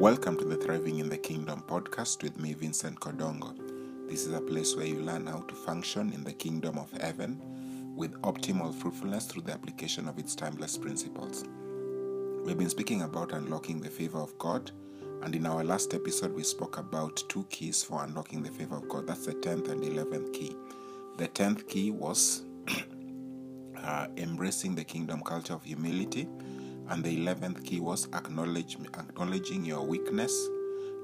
Welcome to the Thriving in the Kingdom podcast with me, Vincent Kodongo. This is a place where you learn how to function in the kingdom of heaven with optimal fruitfulness through the application of its timeless principles. We've been speaking about unlocking the favor of God, and in our last episode, we spoke about two keys for unlocking the favor of God. That's the 10th and 11th key. The 10th key was uh, embracing the kingdom culture of humility and the 11th key was acknowledge, acknowledging your weakness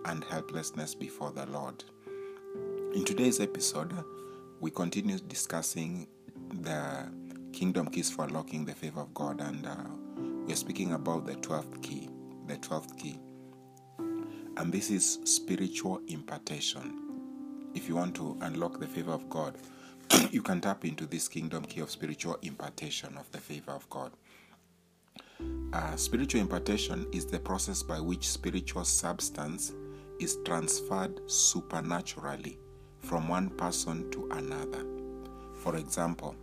and helplessness before the Lord. In today's episode, we continue discussing the kingdom keys for unlocking the favor of God, and uh, we're speaking about the 12th key. The 12th key. And this is spiritual impartation. If you want to unlock the favor of God, you can tap into this kingdom key of spiritual impartation of the favor of God. Uh, spiritual impartation is the process by which spiritual substance is transferred supernaturally from one person to another. For example,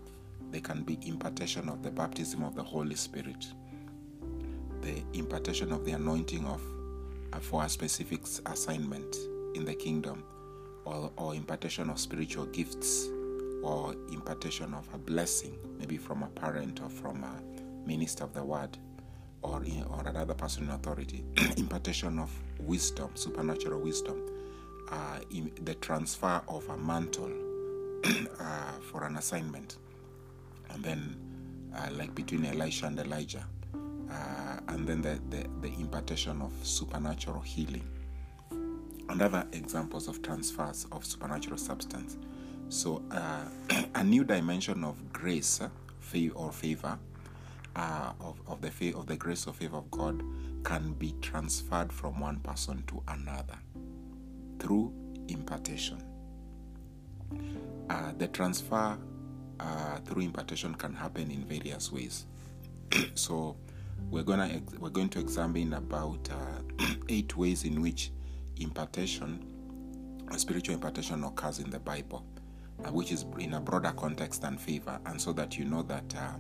there can be impartation of the baptism of the Holy Spirit, the impartation of the anointing of uh, for a specific assignment in the kingdom, or, or impartation of spiritual gifts, or impartation of a blessing, maybe from a parent or from a minister of the word or, in, or another person in authority, impartation of wisdom, supernatural wisdom, uh, the transfer of a mantle uh, for an assignment, and then uh, like between Elisha and Elijah, uh, and then the, the, the impartation of supernatural healing, and other examples of transfers of supernatural substance. So, uh, a new dimension of grace or favor uh, of, of the faith of the grace of favor of God can be transferred from one person to another through impartation. Uh, the transfer uh, through impartation can happen in various ways. so we're gonna ex- we're going to examine about uh, eight ways in which impartation, spiritual impartation, occurs in the Bible, uh, which is in a broader context than favor, and so that you know that uh,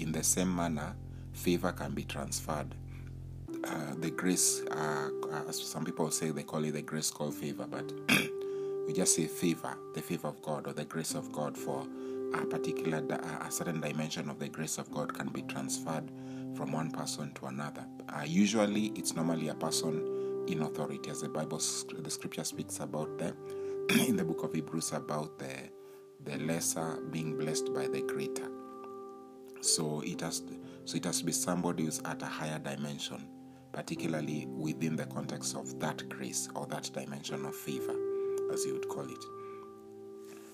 in the same manner, favor can be transferred. Uh, the grace, uh, uh, some people say they call it the grace called favor, but we just say favor, the favor of God or the grace of God for a particular, a certain dimension of the grace of God can be transferred from one person to another. Uh, usually, it's normally a person in authority, as the Bible, the Scripture speaks about them in the book of Hebrews about the the lesser being blessed by the greater. So it has so it has to be somebody who's at a higher dimension, particularly within the context of that grace or that dimension of favor, as you would call it.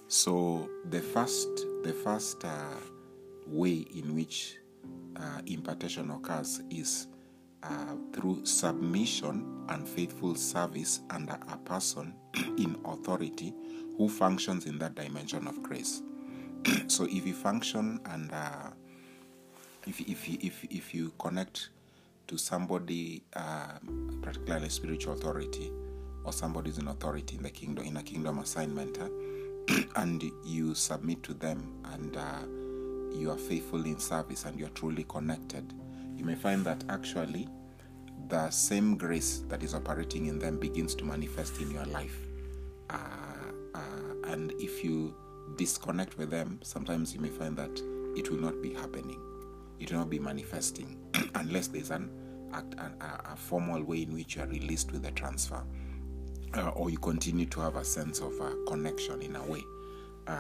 So the first the first uh, way in which uh, impartation occurs is uh, through submission and faithful service under a person in authority who functions in that dimension of grace. so if you function under if if if if you connect to somebody, uh, particularly spiritual authority, or somebody somebody's an authority in the kingdom in a kingdom assignment, and you submit to them and uh, you are faithful in service and you are truly connected, you may find that actually the same grace that is operating in them begins to manifest in your life. Uh, uh and if you disconnect with them, sometimes you may find that it will not be happening it will not be manifesting unless there's an, a, a, a, formal way in which you are released with the transfer. Uh, or you continue to have a sense of uh, connection in a way. Uh,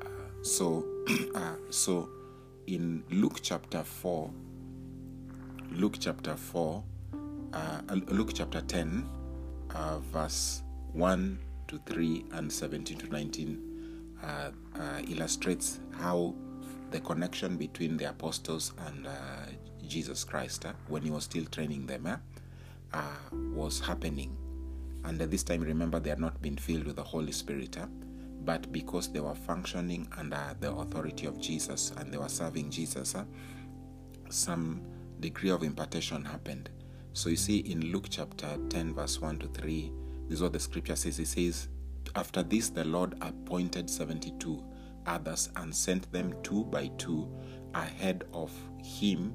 uh so, uh, so in Luke chapter four, Luke chapter four, Luke chapter ten, verse one to three and seventeen to nineteen, illustrates how the connection between the apostles and uh, Jesus Christ uh, when he was still training them uh, uh was happening. And at this time, remember, they had not been filled with the Holy Spirit, uh, but because they were functioning under the authority of Jesus and they were serving Jesus, uh, some degree of impartation happened. So you see in Luke chapter 10, verse 1 to 3, this is what the scripture says. It says, After this, the Lord appointed 72 others and sent them two by two ahead of him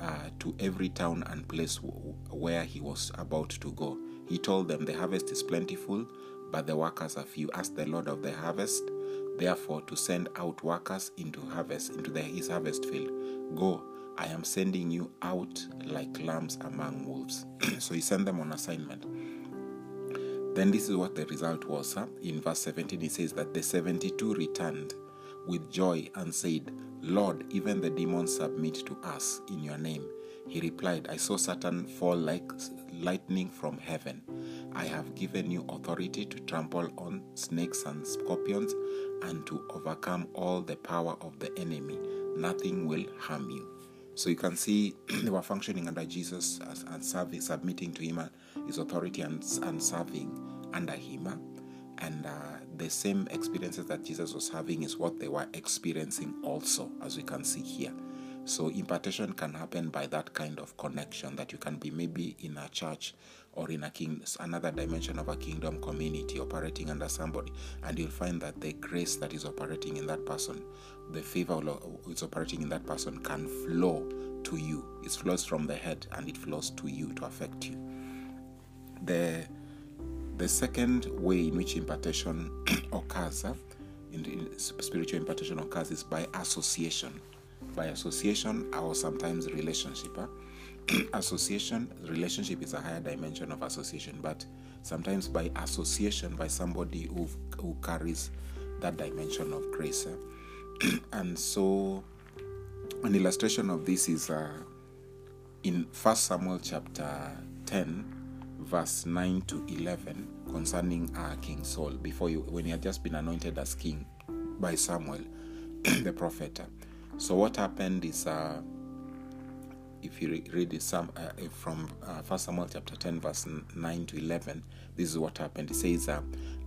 uh, to every town and place w- where he was about to go. He told them, The harvest is plentiful, but the workers are few. Ask the Lord of the harvest, therefore, to send out workers into harvest, into the, his harvest field. Go, I am sending you out like lambs among wolves. so he sent them on assignment. Then this is what the result was. Huh? In verse 17, he says that the 72 returned with joy and said, Lord, even the demons submit to us in your name. He replied, I saw Satan fall like lightning from heaven. I have given you authority to trample on snakes and scorpions and to overcome all the power of the enemy. Nothing will harm you. So you can see they were functioning under Jesus and serving, submitting to him his authority and, and serving under him. And uh, the same experiences that Jesus was having is what they were experiencing also, as we can see here. So impartation can happen by that kind of connection that you can be maybe in a church or in a king another dimension of a kingdom community operating under somebody and you'll find that the grace that is operating in that person the favor is operating in that person can flow to you it flows from the head and it flows to you to affect you the the second way in which impartation occurs in, in spiritual impartation occurs is by association. By association or sometimes relationship association relationship is a higher dimension of association but sometimes by association by somebody who, who carries that dimension of grace and so an illustration of this is uh, in first samuel chapter 10 verse 9 to 11 concerning uh, king saul before you when he had just been anointed as king by samuel the prophet so what happened is uh, if you read some, uh, from uh, 1 Samuel chapter 10, verse 9 to 11, this is what happened. It says, uh,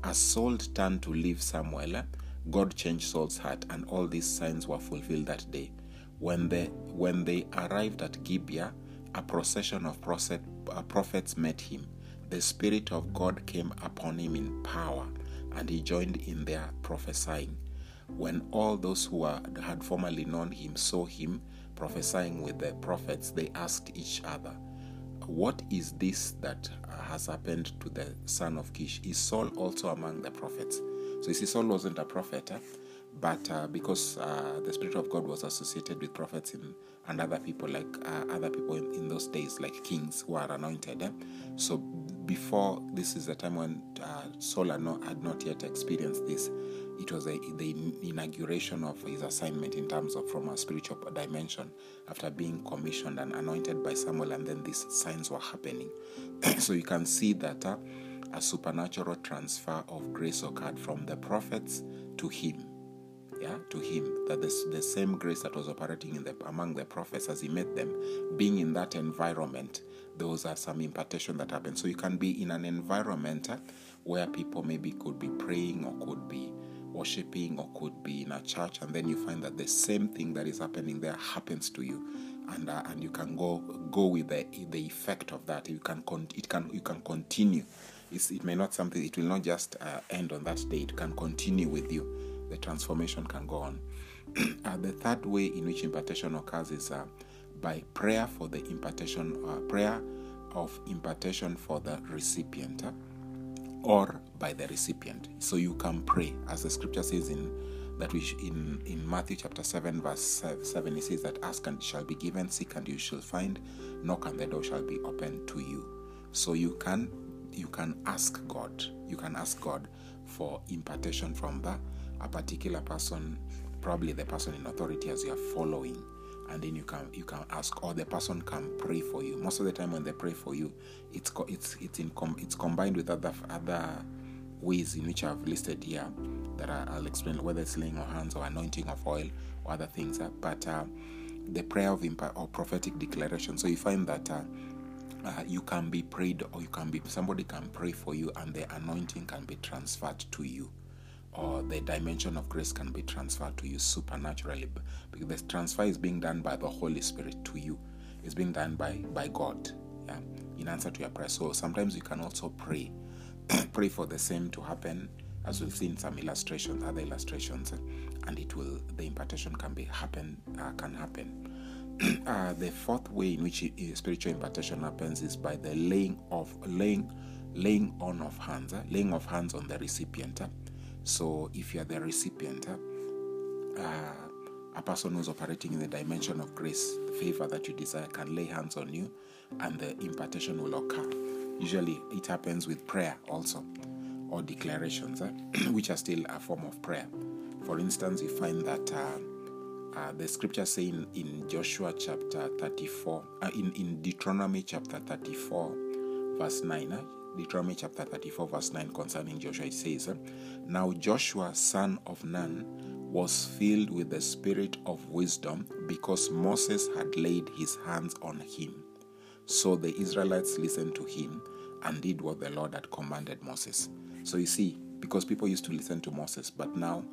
As Saul turned to leave Samuel, God changed Saul's heart, and all these signs were fulfilled that day. When they, when they arrived at Gibeah, a procession of uh, prophets met him. The Spirit of God came upon him in power, and he joined in their prophesying. When all those who had formerly known him saw him, prophesying with the prophets, they asked each other, What is this that has happened to the son of Kish? Is Saul also among the prophets? So you see, Saul wasn't a prophet, eh? but uh, because uh, the Spirit of God was associated with prophets in, and other people, like uh, other people in, in, those days, like kings who are anointed. Eh? So before this is the time when uh, Saul had not, had not yet experienced this it was a, the inauguration of his assignment in terms of from a spiritual dimension after being commissioned and anointed by Samuel, and then these signs were happening. so you can see that uh, a supernatural transfer of grace occurred from the prophets to him. Yeah, to him that the, the same grace that was operating in the, among the prophets as he met them, being in that environment, those are some impartation that happened. So you can be in an environment uh, where people maybe could be praying or could be worshiping or could be in a church and then you find that the same thing that is happening there happens to you. And uh, and you can go go with the the effect of that. You can con- it can you can continue. It's, it may not something it will not just uh, end on that day. It can continue with you the transformation can go on uh, the third way in which impartation occurs is uh, by prayer for the impartation uh, prayer of impartation for the recipient or by the recipient. So you can pray, as the scripture says in that in, in Matthew chapter 7, verse 7, it says that ask and shall be given, seek and you shall find, knock and the door shall be opened to you. So you can you can ask God, you can ask God for impartation from the a particular person, probably the person in authority as you are following and then you can you can ask or the person can pray for you. Most of the time when they pray for you it's it's it's in com- it's combined with other other ways in which I've listed here that I, will explain whether it's laying of hands or anointing of oil or other things uh, but uh, the prayer of impact or prophetic declaration. So you find that uh, uh, you can be prayed or you can be somebody can pray for you and the anointing can be transferred to you or the dimension of grace can be transferred to you supernaturally because the transfer is being done by the Holy Spirit to you. It's being done by by God, yeah, in answer to your prayer. So sometimes you can also pray, pray for the same to happen, as we've seen some illustrations, other illustrations, and it will the impartation can be happen uh, can happen. uh, the fourth way in which spiritual impartation happens is by the laying of laying laying on of hands, uh, laying of hands on the recipient. Uh. So if you are the recipient, uh, a person who's operating in the dimension of grace, the favor that you desire, can lay hands on you, and the impartation will occur. Usually, it happens with prayer also, or declarations, which are still a form of prayer. For instance, you find that. Uh, the scripture saying in Joshua chapter 34, uh, in, in Deuteronomy chapter 34, verse 9, uh, Deuteronomy chapter 34, verse 9 concerning Joshua, it says, Now Joshua, son of Nun, was filled with the spirit of wisdom because Moses had laid his hands on him. So the Israelites listened to him and did what the Lord had commanded Moses. So you see, because people used to listen to Moses, but now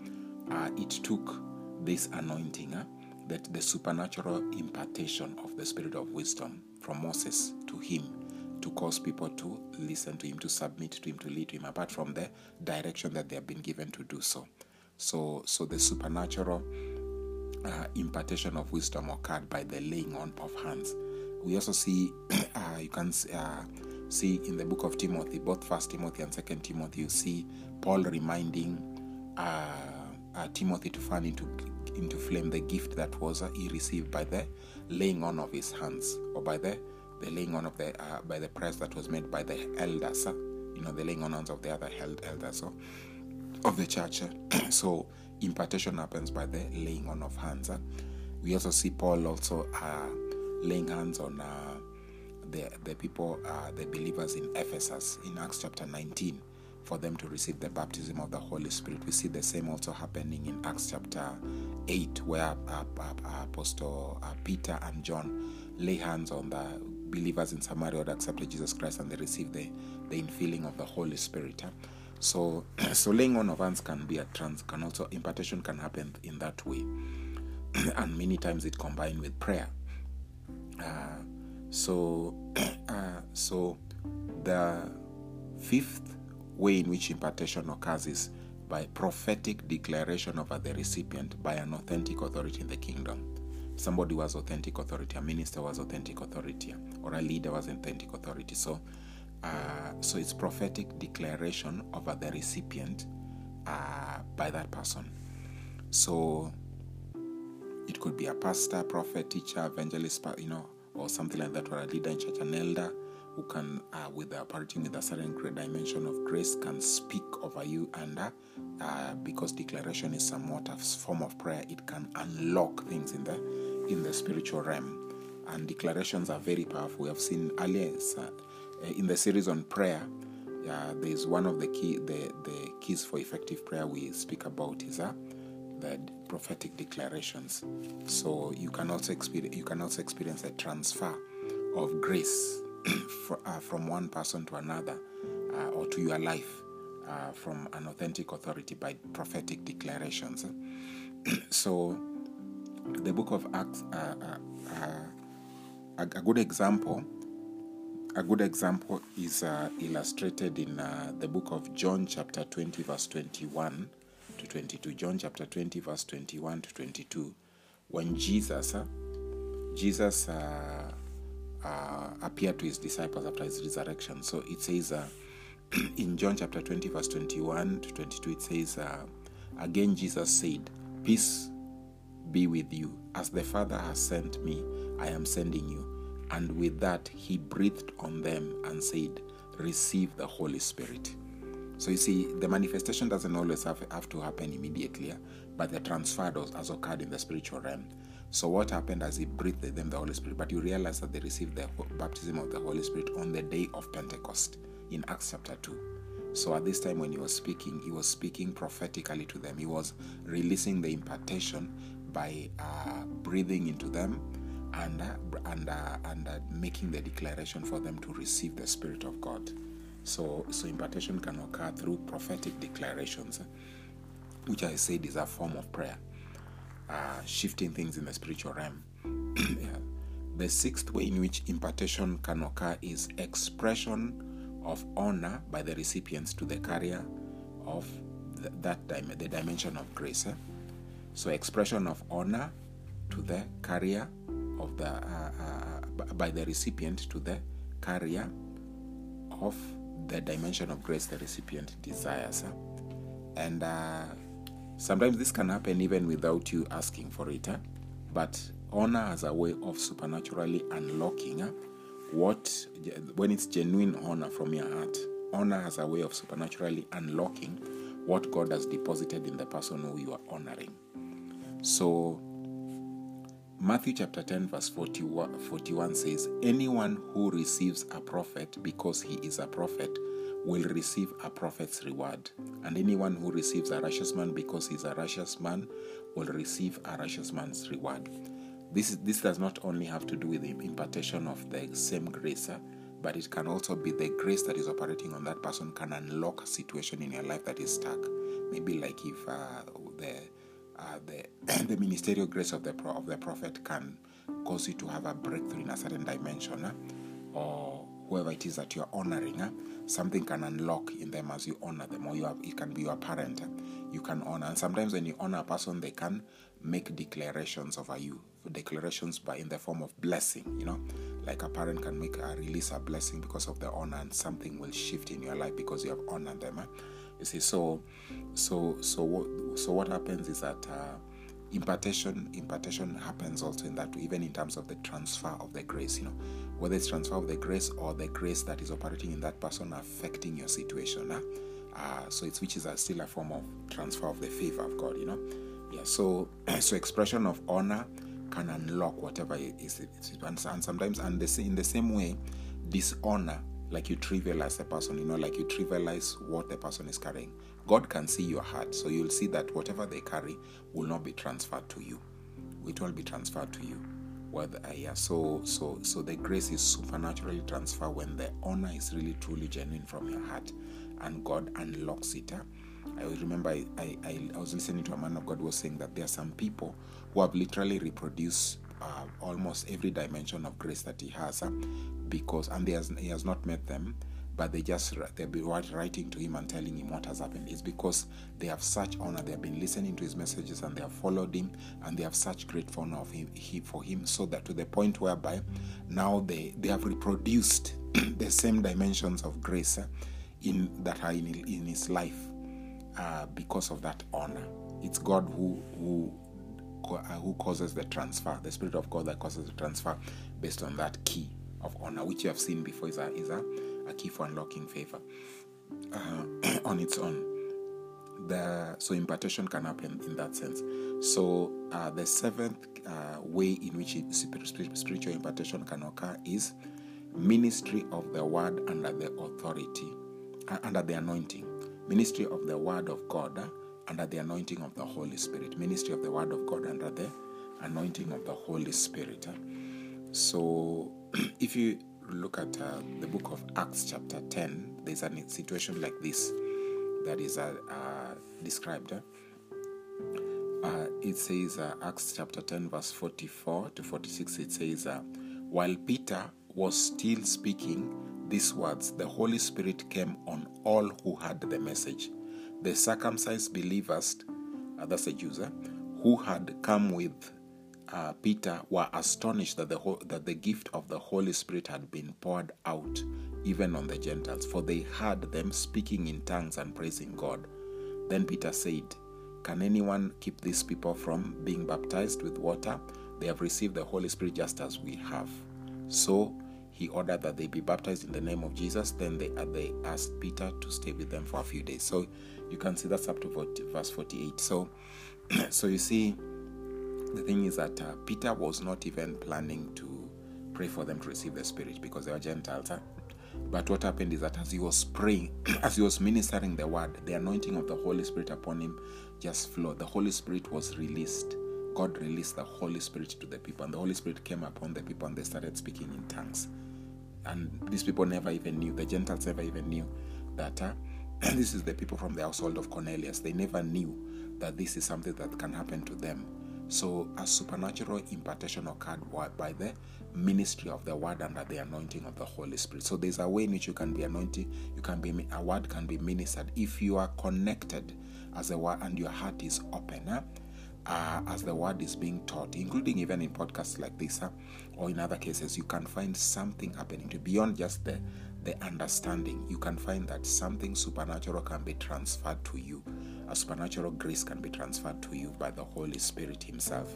uh, it took this anointing, uh, that the supernatural impartation of the spirit of wisdom from Moses to him to cause people to listen to him, to submit to him, to lead to him, apart from the direction that they have been given to do so. So, so the supernatural uh, impartation of wisdom occurred by the laying on of hands. We also see, uh, you can uh, see in the book of Timothy, both First Timothy and Second Timothy, you see Paul reminding uh, uh, Timothy to fan into into flame the gift that was uh, he received by the laying on of his hands, or by the the laying on of the uh, by the prayers that was made by the elders. Uh, you know, the laying on of the other elders so, of the church. Uh. so impartation happens by the laying on of hands. Uh. We also see Paul also uh, laying hands on the the people, the believers in Ephesus in Acts chapter 19 for them to receive the baptism of the Holy Spirit. We see the same also happening in Acts chapter 8, where uh, uh, Apostle uh, Peter and John lay hands on the believers in Samaria who accepted Jesus Christ and they received the, the infilling of the Holy Spirit. So, so laying on of hands can be a trans, can also impartation can happen in that way, and many times it combined with prayer. Uh, so, uh, so the fifth way in which impartation occurs is by prophetic declaration over the recipient by an authentic authority in the kingdom. Somebody was authentic authority, a minister was authentic authority, or a leader was authentic authority. So, uh, so it's prophetic declaration over the recipient uh, by that person. So, it could be a pastor, prophet, teacher, evangelist, you know, or something like that, or a leader in church, an elder who can, uh, with the operating with a certain dimension of grace, can speak over you. And uh, uh, because declaration is somewhat a form of prayer, it can unlock things in the in the spiritual realm. And declarations are very powerful. We have seen earlier uh, in the series on prayer. There is one of the key the, the keys for effective prayer we speak about is uh, the prophetic declarations. So you can also experience you can also experience a transfer of grace for, uh, from one person to another uh, or to your life uh, from an authentic authority by prophetic declarations. so, the book of Acts, uh, uh, uh, a, a, good example, a good example is illustrated in the book of John, chapter 20, verse 21 to 22. John, chapter 20, verse 21 to 22. When Jesus, Jesus uh, appeared to his disciples after his resurrection. So it says uh, in John chapter 20, verse 21 to 22, it says, uh, Again, Jesus said, Peace be with you. As the Father has sent me, I am sending you. And with that, he breathed on them and said, Receive the Holy Spirit. So you see, the manifestation doesn't always have, have to happen immediately, but the transfer does, has occurred in the spiritual realm. So what happened as he breathed them the Holy Spirit? But you realize that they received the baptism of the Holy Spirit on the day of Pentecost in Acts chapter 2. So at this time when he was speaking, he was speaking prophetically to them. He was releasing the impartation by uh, breathing into them and uh, and uh, and uh, making the declaration for them to receive the Spirit of God. So so impartation can occur through prophetic declarations, which I said is a form of prayer uh, shifting things in the spiritual realm. yeah. The sixth way in which impartation can occur is expression of honor by the recipients to the carrier of the, that dim- the dimension of grace. Eh? So, expression of honor to the carrier of the uh, uh, by the recipient to the carrier of the dimension of grace the recipient desires. And uh, sometimes this can happen even without you asking for it. Eh? But honor as a way of supernaturally unlocking eh? what, when it's genuine honor from your heart, honor as a way of supernaturally unlocking what God has deposited in the person who you are honoring. So, Matthew chapter 10, verse 41, 41 says, Anyone who receives a prophet because he is a prophet will receive a prophet's reward. And anyone who receives a righteous man because he is a righteous man will receive a righteous man's reward. This, this does not only have to do with the impartation of the same grace, but it can also be the grace that is operating on that person can unlock a situation in your life that is stuck. Maybe like if uh, the uh, the the ministerial grace of the of the prophet can cause you to have a breakthrough in a certain dimension, uh, or whoever it is that you are honoring, uh, something can unlock in them as you honor them, or you have, it can be your parent. Uh, you can honor, and sometimes when you honor a person, they can make declarations over you, declarations by in the form of blessing. You know, like a parent can make a release a blessing because of the honor, and something will shift in your life because you have honored them. Uh. You see, so so so what so what happens is that uh, impartation impartation happens also in that even in terms of the transfer of the grace. You know, whether it's transfer of the grace or the grace that is operating in that person affecting your situation. Uh, uh, so it's which is a, still a form of transfer of the favor of God. You know, yeah. So so expression of honor can unlock whatever it is, and sometimes and the, in the same way, dishonor like you trivialize the person, you know, like you trivialize what the person is carrying. God can see your heart, so you'll see that whatever they carry will not be transferred to you. It will be transferred to you. Whether yeah, so so so the grace is supernaturally transferred when the honor is really truly genuine from your heart, and God unlocks it. I remember I, I, I was listening to a man of God was saying that there are some people who have literally reproduced uh, almost every dimension of grace that he has uh, because and he has, he has not met them but they just they'll be writing to him and telling him what has happened. It's because they have such honor they have been listening to his messages and they have followed him and they have such great honor of him he, for him so that to the point whereby now they they have reproduced the same dimensions of grace uh, in that are in, in his life uh, because of that honor. It's god who who who causes the transfer, the Spirit of God that causes the transfer based on that key of honor, which you have seen before is a, is a, a key for unlocking favor uh, on its own. The, so impartation can happen in that sense. So uh, the seventh uh, way in which it, spiritual impartation can occur is ministry of the word under the authority, uh, under the anointing. Ministry of the word of God under the anointing of the Holy Spirit. Ministry of the Word of God under the anointing of the Holy Spirit. So, if you look at uh, the book of Acts, chapter 10, there's a situation like this that is uh, uh, described. Uh, it says, uh, Acts chapter 10, verse 44 to 46, it says, uh, While Peter was still speaking these words, the Holy Spirit came on all who heard the message the circumcised believers, uh, that's the Jews, eh, who had come with uh, Peter were astonished that the, whole, that the gift of the Holy Spirit had been poured out even on the Gentiles, for they heard them speaking in tongues and praising God. Then Peter said, Can anyone keep these people from being baptized with water? They have received the Holy Spirit just as we have. So he ordered that they be baptized in the name of Jesus. Then they, uh, they asked Peter to stay with them for a few days. So you can see that's up to 40, verse 48 so so you see the thing is that uh, peter was not even planning to pray for them to receive the spirit because they were gentiles huh? but what happened is that as he was praying as he was ministering the word the anointing of the holy spirit upon him just flowed the holy spirit was released god released the holy spirit to the people and the holy spirit came upon the people and they started speaking in tongues and these people never even knew the gentiles never even knew that uh, this is the people from the household of Cornelius. They never knew that this is something that can happen to them. So, a supernatural impartation occurred by the ministry of the word under the anointing of the Holy Spirit. So, there's a way in which you can be anointed, you can be a word can be ministered if you are connected as a word and your heart is open. Uh, as the word is being taught, including even in podcasts like this, huh, or in other cases, you can find something happening to beyond just the the understanding. You can find that something supernatural can be transferred to you. A supernatural grace can be transferred to you by the Holy Spirit Himself.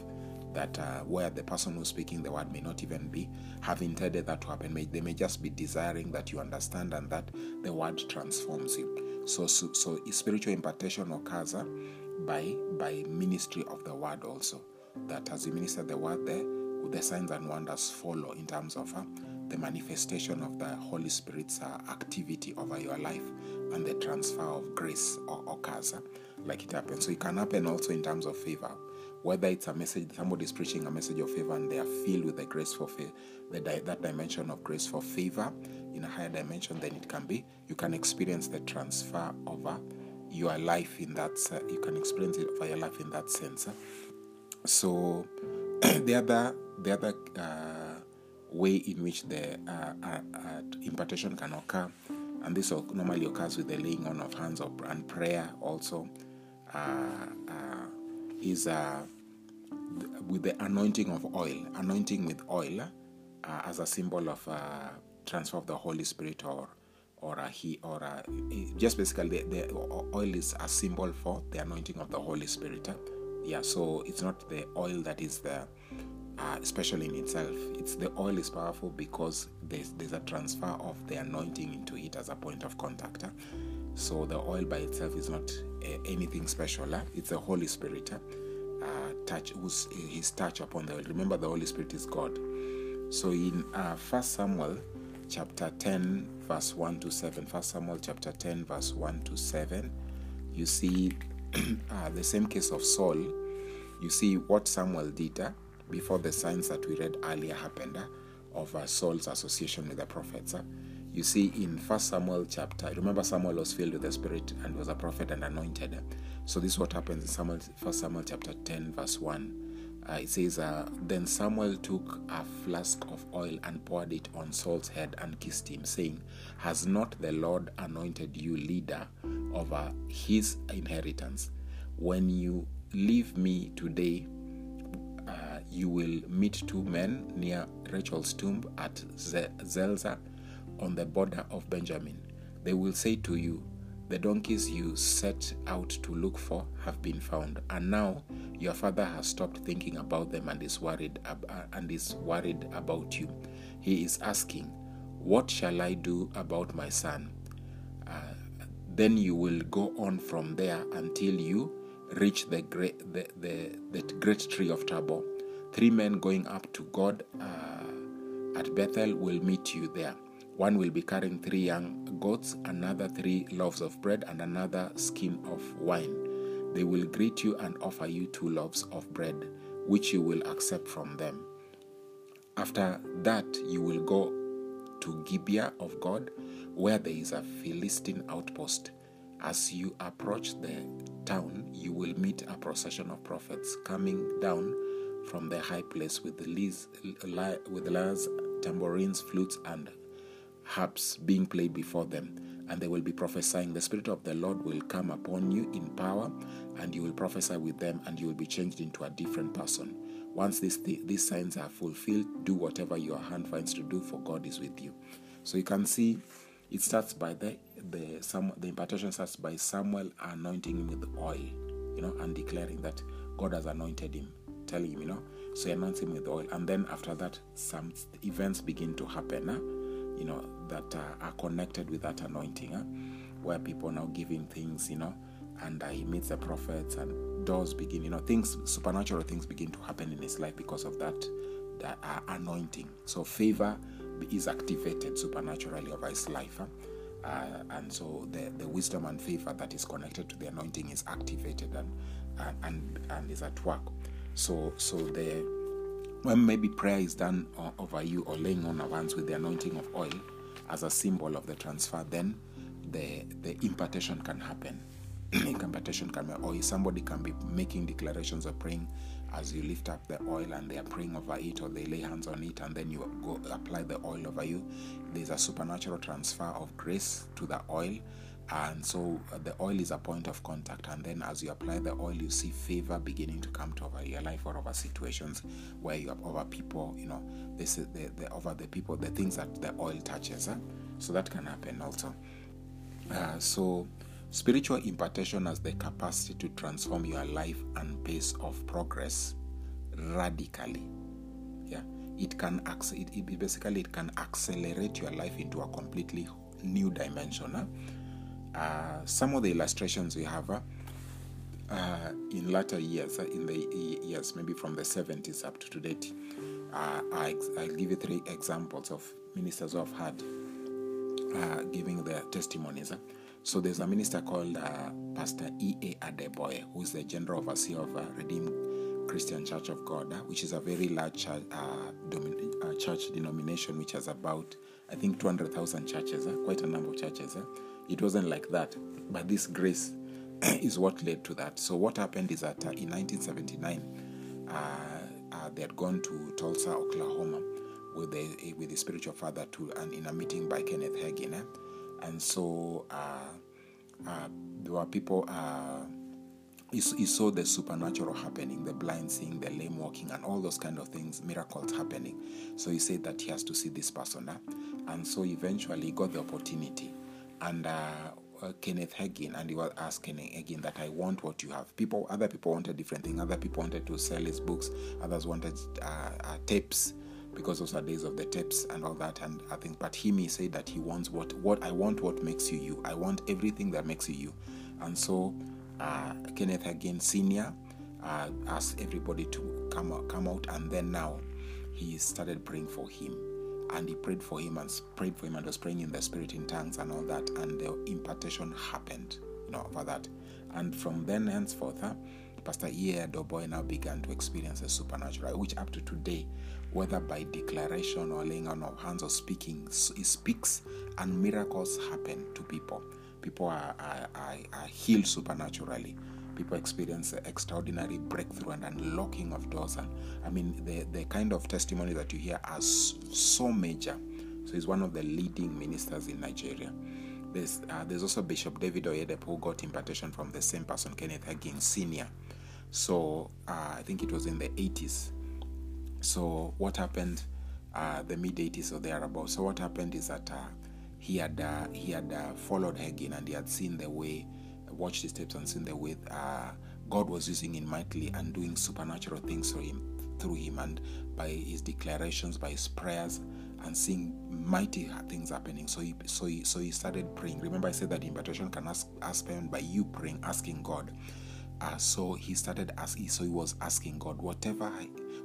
That uh, where the person who's speaking the word may not even be have intended that to happen, may, they may just be desiring that you understand and that the word transforms you. So, so, so spiritual impartation occurs uh, by by ministry of the word also. That as you minister the word there, the signs and wonders follow in terms of uh, the manifestation of the Holy Spirit's uh, activity over your life and the transfer of grace or occurs uh, like it happens. So it can happen also in terms of favor. Whether it's a message, somebody is preaching a message of favor and they are filled with the grace for favor, the, that dimension of grace for favor in a higher dimension, then it can be, you can experience the transfer over your life in that, uh, you can experience it your life in that sense. Uh. So the other, the other, uh, way in which the uh, uh, uh, impartation can occur, and this normally occurs with the laying on of hands and prayer also, is with the anointing of oil, anointing with oil as a symbol of transfer of the Holy Spirit or or a he or a, just basically the, the, oil is a symbol for the anointing of the Holy Spirit. Yeah, so it's not the oil that is the uh, in itself. It's the oil is powerful because there's there's a transfer of the anointing into it as a point of contact. So the oil by itself is not uh, anything special. It's the Holy Spirit. Uh, touch who's his touch upon the oil. Remember, the Holy Spirit is God. So in uh, First Samuel chapter 10, verse 1 to 7, First Samuel chapter 10, verse 1 to 7, you see uh, the same case of Saul. You see what Samuel did. Uh, before the signs that we read earlier happened uh, of Saul's association with the prophets. You see in First Samuel chapter, remember Samuel was filled with the Spirit and was a prophet and anointed. So this is what happens in Samuel, First Samuel chapter 10, verse 1. Uh, it says, uh, Then Samuel took a flask of oil and poured it on Saul's head and kissed him, saying, Has not the Lord anointed you leader over his inheritance? When you leave me today, you will meet two men near Rachel's tomb at Zelzah on the border of Benjamin. They will say to you, The donkeys you set out to look for have been found, and now your father has stopped thinking about them and is worried ab- uh, and is worried about you. He is asking, What shall I do about my son? Uh, then you will go on from there until you reach the great, the, the, the great tree of Tabor Three men going up to God uh, at Bethel will meet you there. One will be carrying three young goats, another three loaves of bread, and another skin of wine. They will greet you and offer you two loaves of bread, which you will accept from them. After that, you will go to Gibeah of God, where there is a Philistine outpost. As you approach the town, you will meet a procession of prophets coming down from the high place with the lyres, tambourines, flutes, and harps being played before them, and they will be prophesying. The Spirit of the Lord will come upon you in power, and you will prophesy with them, and you will be changed into a different person. Once these, these signs are fulfilled, do whatever your hand finds to do, for God is with you. So you can see it starts by the the some the impartation starts by Samuel anointing him with oil, you know, and declaring that God has anointed him telling him, you know. So he anoints him with oil. And then after that, some events begin to happen, uh, you know, that uh, are connected with that anointing, uh, where people now giving things, you know, and uh, he meets the prophets and doors begin, you know, things, supernatural things begin to happen in his life because of that, that uh, anointing. So favor is activated supernaturally over his life. Uh, and so the, the wisdom and favor that is connected to the anointing is activated and, and, and, and is at work. So, so the when maybe prayer is done uh, over you or laying on of hands with the anointing of oil as a symbol of the transfer, then the the impartation can happen. impartation can be, or somebody can be making declarations or praying as you lift up the oil and they are praying over it or they lay hands on it and then you go apply the oil over you. There's a supernatural transfer of grace to the oil and so uh, the oil is a point of contact. And then as you apply the oil you see favor beginning to come to over your life or over situations where you have over people you know this is the, the over the people the things that the oil touches so that can happen also. Uh, so spiritual impartation has the capacity to transform your life and pace of progress radically. Yeah. It can it, it basically it can accelerate your life into a completely new dimension? Uh, some of the illustrations we have uh, uh, in latter years, uh, in the years maybe from the 70s up to today, uh, I, will give you three examples of ministers who have had giving their testimonies. So there's a minister called Pastor E.A. Adeboye, who is the general overseer of Redeemed Christian Church of God, which is a very large church, domin- church denomination, which has about, I think, 200,000 churches, quite a number of churches. It wasn't like that. But this grace is what led to that. So, what happened is that uh, in 1979, uh, uh, they had gone to Tulsa, Oklahoma, with the, with the spiritual father to, and in a meeting by Kenneth Hagin. Eh? And so, uh, uh, there were people. He, he saw the supernatural happening, the blind seeing, the lame walking, and all those kind of things, miracles happening. So he said that he has to see this person. Eh? And so eventually he got the opportunity and uh, Kenneth Hagin, and he was asking again that I want what you have. People, other people wanted different things. Other people wanted to sell his books. Others wanted uh, uh, tapes because those are days of the tapes and all that. And I think, but he said that he wants what what I want. What makes you you? I want everything that makes you you. And so uh, Kenneth Hagin Senior uh, asked everybody to come come out, and then now he started praying for him and he prayed for him and prayed for him and was praying in the spirit in tongues and all that and the impartation happened you know for that and from then henceforth huh, pastor E.A. Adeboye now began to experience the supernatural which up to today whether by declaration or laying on of hands or speaking he speaks and miracles happen to people people are, are, are, are healed supernaturally people experience extraordinary breakthrough and unlocking of doors. And I mean, the, the kind of testimony that you hear are so major. So he's one of the leading ministers in Nigeria. There's, uh, there's also Bishop David Oyedepo who got impartation from the same person, Kenneth Hagin Sr. So uh, I think it was in the 80s. So what happened, uh, the mid 80s or thereabouts. So what happened is that uh, he had uh, he had uh, followed Hagin and he had seen the way watched his tapes and seen the way uh, God was using him mightily and doing supernatural things through him, through him, and by his declarations, by his prayers, and seeing mighty things happening. So he, so he, so he started praying. Remember, I said that invitation can ask, happen by you praying, asking God. Uh, so he started asking. So he was asking God, whatever,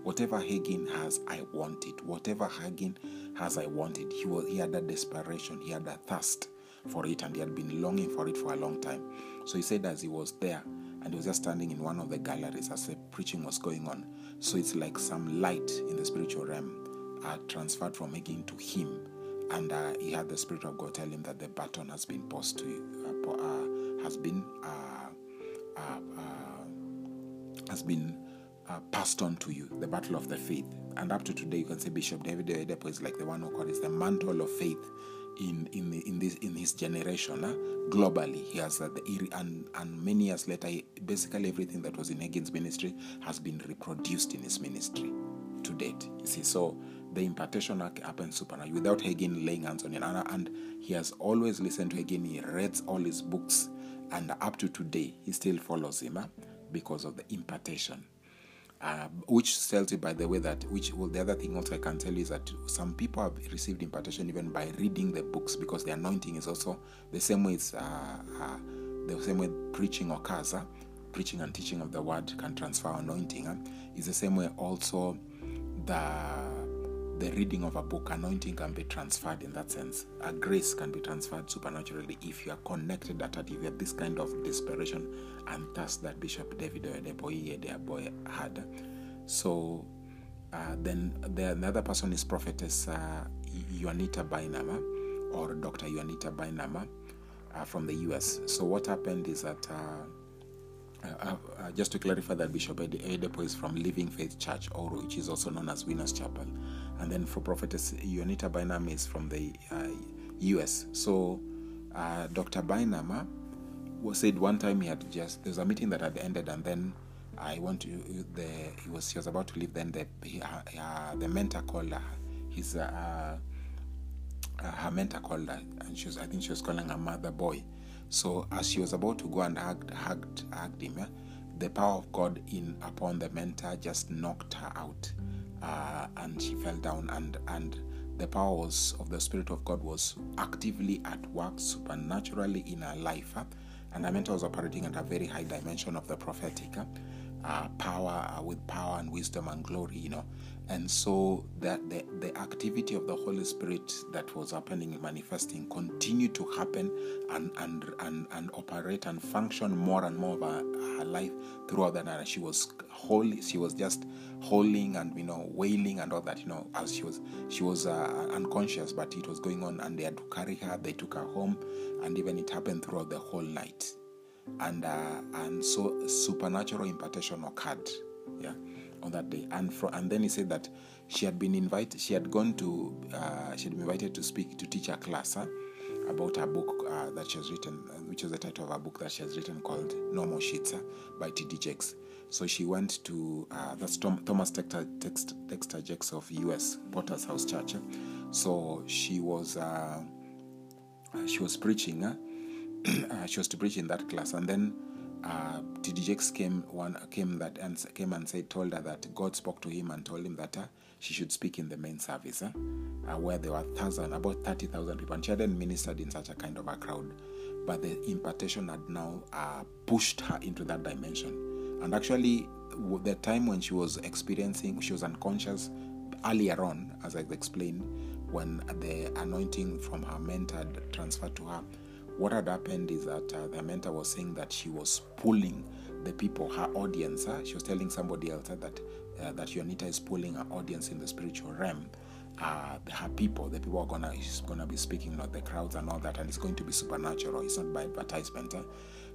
whatever Hagin has, I want it. Whatever Hagin has, I want it. He was, he had a desperation. He had a thirst for it, and he had been longing for it for a long time. So he said as he was there, and he was just standing in one of the galleries as the preaching was going on. So it's like some light in the spiritual realm uh, transferred from Hagin to him, and uh, he had the Spirit of God tell him that the baton has been passed to uh, uh has been uh, uh, has been passed on to you, the battle of the faith. And up to today, you can say Bishop David Oyedepo is like the one who called it the mantle of faith in in in this in his generation globally he has uh, the and and many years later he, basically everything that was in Hagin's ministry has been reproduced in his ministry to date. You see so the impartation happens supernaturally without Hagin laying hands on him. And, he has always listened to Hagin he reads all his books. And up to today he still follows him because of the impartation uh, which tells you, by the way, that which well, the other thing also I can tell you is that some people have received impartation even by reading the books because the anointing is also the same way it's uh, uh, the same way preaching occurs. Uh, preaching and teaching of the word can transfer anointing. Uh, is the same way also the the reading of a book, anointing can be transferred in that sense. A grace can be transferred supernaturally if you are connected at that, if you have this kind of desperation and thirst that Bishop David Oyedepo had. So uh, then the another person is prophetess uh, Juanita Bynum or Dr. Juanita Bynum uh, from the US. So what happened is that uh, uh, uh, just to clarify that Bishop Oyedepo is from Living Faith Church, or which is also known as Winners Chapel, and then for Prophetess Juanita Bynum is from the US. Uh, so uh, Dr. Bynum was said one time he had just there was a meeting that had ended and then I want to the he was he was about to leave then the uh, the mentor called her his uh, uh, her mentor called her and she was I think she was calling her mother boy so as she was about to go and hugged hugged, hugged him yeah, the power of God in upon the mentor just knocked her out uh, and she fell down and and the powers of the spirit of God was actively at work supernaturally in her life. And the mentor was operating at a very high dimension of the prophetic uh, power uh, with power and wisdom and glory you know. And so that the, the activity of the holy spirit that was happening manifesting continued to happen and and and, and operate and function more and more of her, her life throughout the night. She was holy she was just howling and you know wailing and all that you know as she was she was uh, unconscious but it was going on and they had to carry her they took her home and even it happened throughout the whole night and uh, and so supernatural impartation occurred yeah on that day. And for, and then he said that she had been invited she had gone to uh, she had been invited to speak to teach a class huh, about a book uh, that she has written uh, which was the title of a book that she has written called no more sheets by td jakes. So she went to uh, that's Tom, thomas dexter, dexter, dexter jakes of us potter's house church. So she was uh, she was preaching uh, she was to preach in that class, and then uh, TD came one came that and came and said told her that God spoke to him and told him that uh, she should speak in the main service, uh, uh, where there were thousand about thirty thousand people, and she hadn't ministered in such a kind of a crowd, but the impartation had now uh, pushed her into that dimension, and actually the time when she was experiencing, she was unconscious earlier on, as I explained, when the anointing from her mentor transferred to her what had happened is that uh, the mentor was saying that she was pulling the people, her audience. Uh, she was telling somebody else uh, that uh, that Juanita is pulling her audience in the spiritual realm. Uh, her people, the people are gonna is gonna be speaking, not the crowds and all that, and it's going to be supernatural. It's not by advertisement.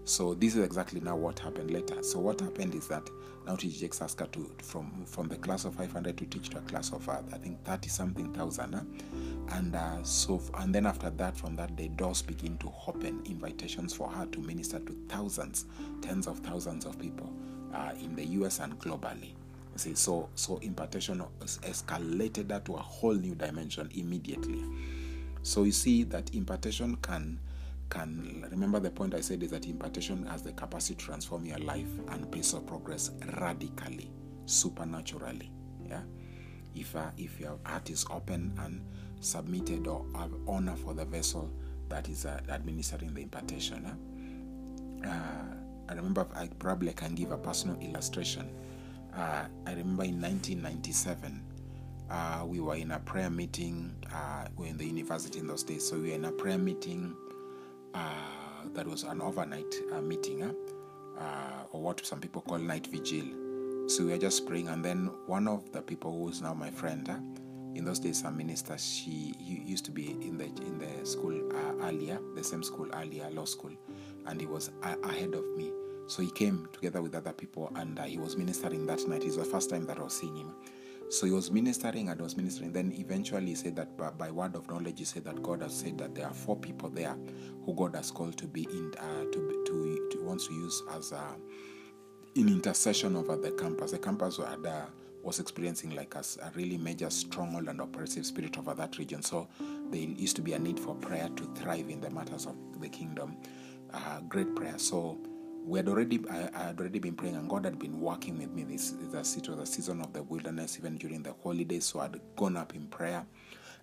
So this is exactly now what happened later. So what happened is that now TD Jakes asked to from from the class of 500 to teach to a class of uh, I think 30 something thousand, and uh, so and then after that, from that day, doors begin to open, invitations for her to minister to thousands, tens of thousands of people uh, in the U.S. and globally. See, so so impartation escalated that to a whole new dimension immediately. So you see that impartation can can remember the point I said is that impartation has the capacity to transform your life and pace of progress radically, supernaturally. Yeah, if uh, if your heart is open and submitted or have honor for the vessel that is uh, administering the impartation. Uh, I remember I probably can give a personal illustration. Uh, I remember in 1997, uh, we were in a prayer meeting. Uh, we were in the university in those days, so we were in a prayer meeting that was an overnight uh, meeting, uh, or what some people call night vigil. So we were just praying, and then one of the people who is now my friend, in those days, a minister, she used to be in the in the school earlier, the same school earlier, law school, and he was ahead of me. So he came together with other people, and he was ministering that night. It's the first time that I was seeing him. So he was ministering and was ministering. Then eventually he said that by, by, word of knowledge, he said that God has said that there are four people there who God has called to be in uh, to, to, to wants to use as uh, in intercession over the campus. The campus had, uh, was experiencing like a, a, really major stronghold and oppressive spirit over that region. So there used to be a need for prayer to thrive in the matters of the kingdom. Uh, great prayer. So we had already I, I, had already been praying and God had been working with me this, this it was a season of the wilderness even during the holidays so I'd gone up in prayer.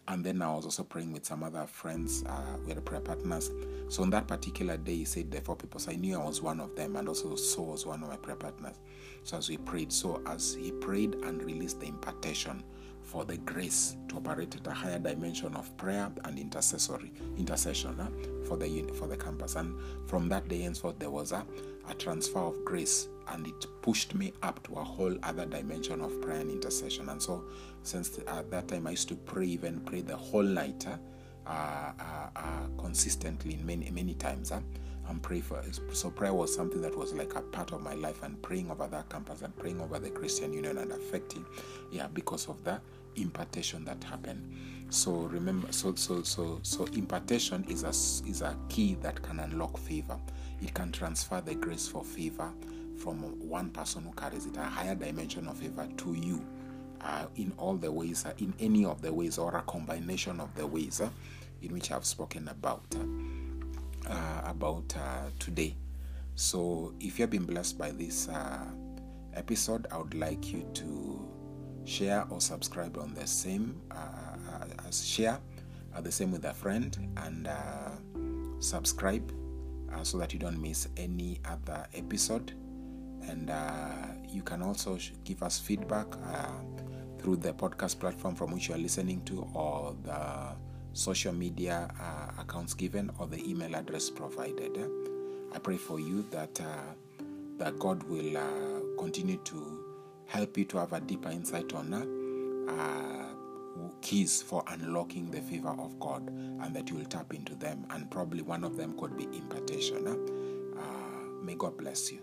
And then I was also praying with some other friends uh, we had prayer partners. So on that particular day he said the four people so I knew I was one of them and also so was one of my prayer partners. So as we prayed so as he prayed and released the impartation for the grace to operate at a higher dimension of prayer and intercessory intercession uh, for the for the campus. And from that day henceforth, there was a, a transfer of grace, and it pushed me up to a whole other dimension of prayer and intercession. And so, since at that time, I used to pray, even pray the whole night, uh, uh, uh consistently, in many many times. Uh, and pray for so prayer was something that was like a part of my life and praying over that campus and praying over the christian union and affecting yeah because of the impartation that happened So remember, so so so so impartation is a is a key that can unlock favor. It can transfer the grace for favor from one person who carries it a higher dimension of favor to you uh, in all the ways, uh, in any of the ways, or a combination of the ways uh, in which I've spoken about uh, uh, about uh, today. So, if you have been blessed by this episode, I would like you to share or subscribe on the same share the same with a friend and subscribe so that you don't miss any other episode. And uh, you can also give us feedback uh, through the podcast platform from which you are listening to or the social media uh, accounts given or the email address provided. I pray for you that uh, that god will uh, continue to help you to have a deeper insight on uh, keys for unlocking the favor of god and that you will tap into them. And probably one of them could be impartation ah, may god bless you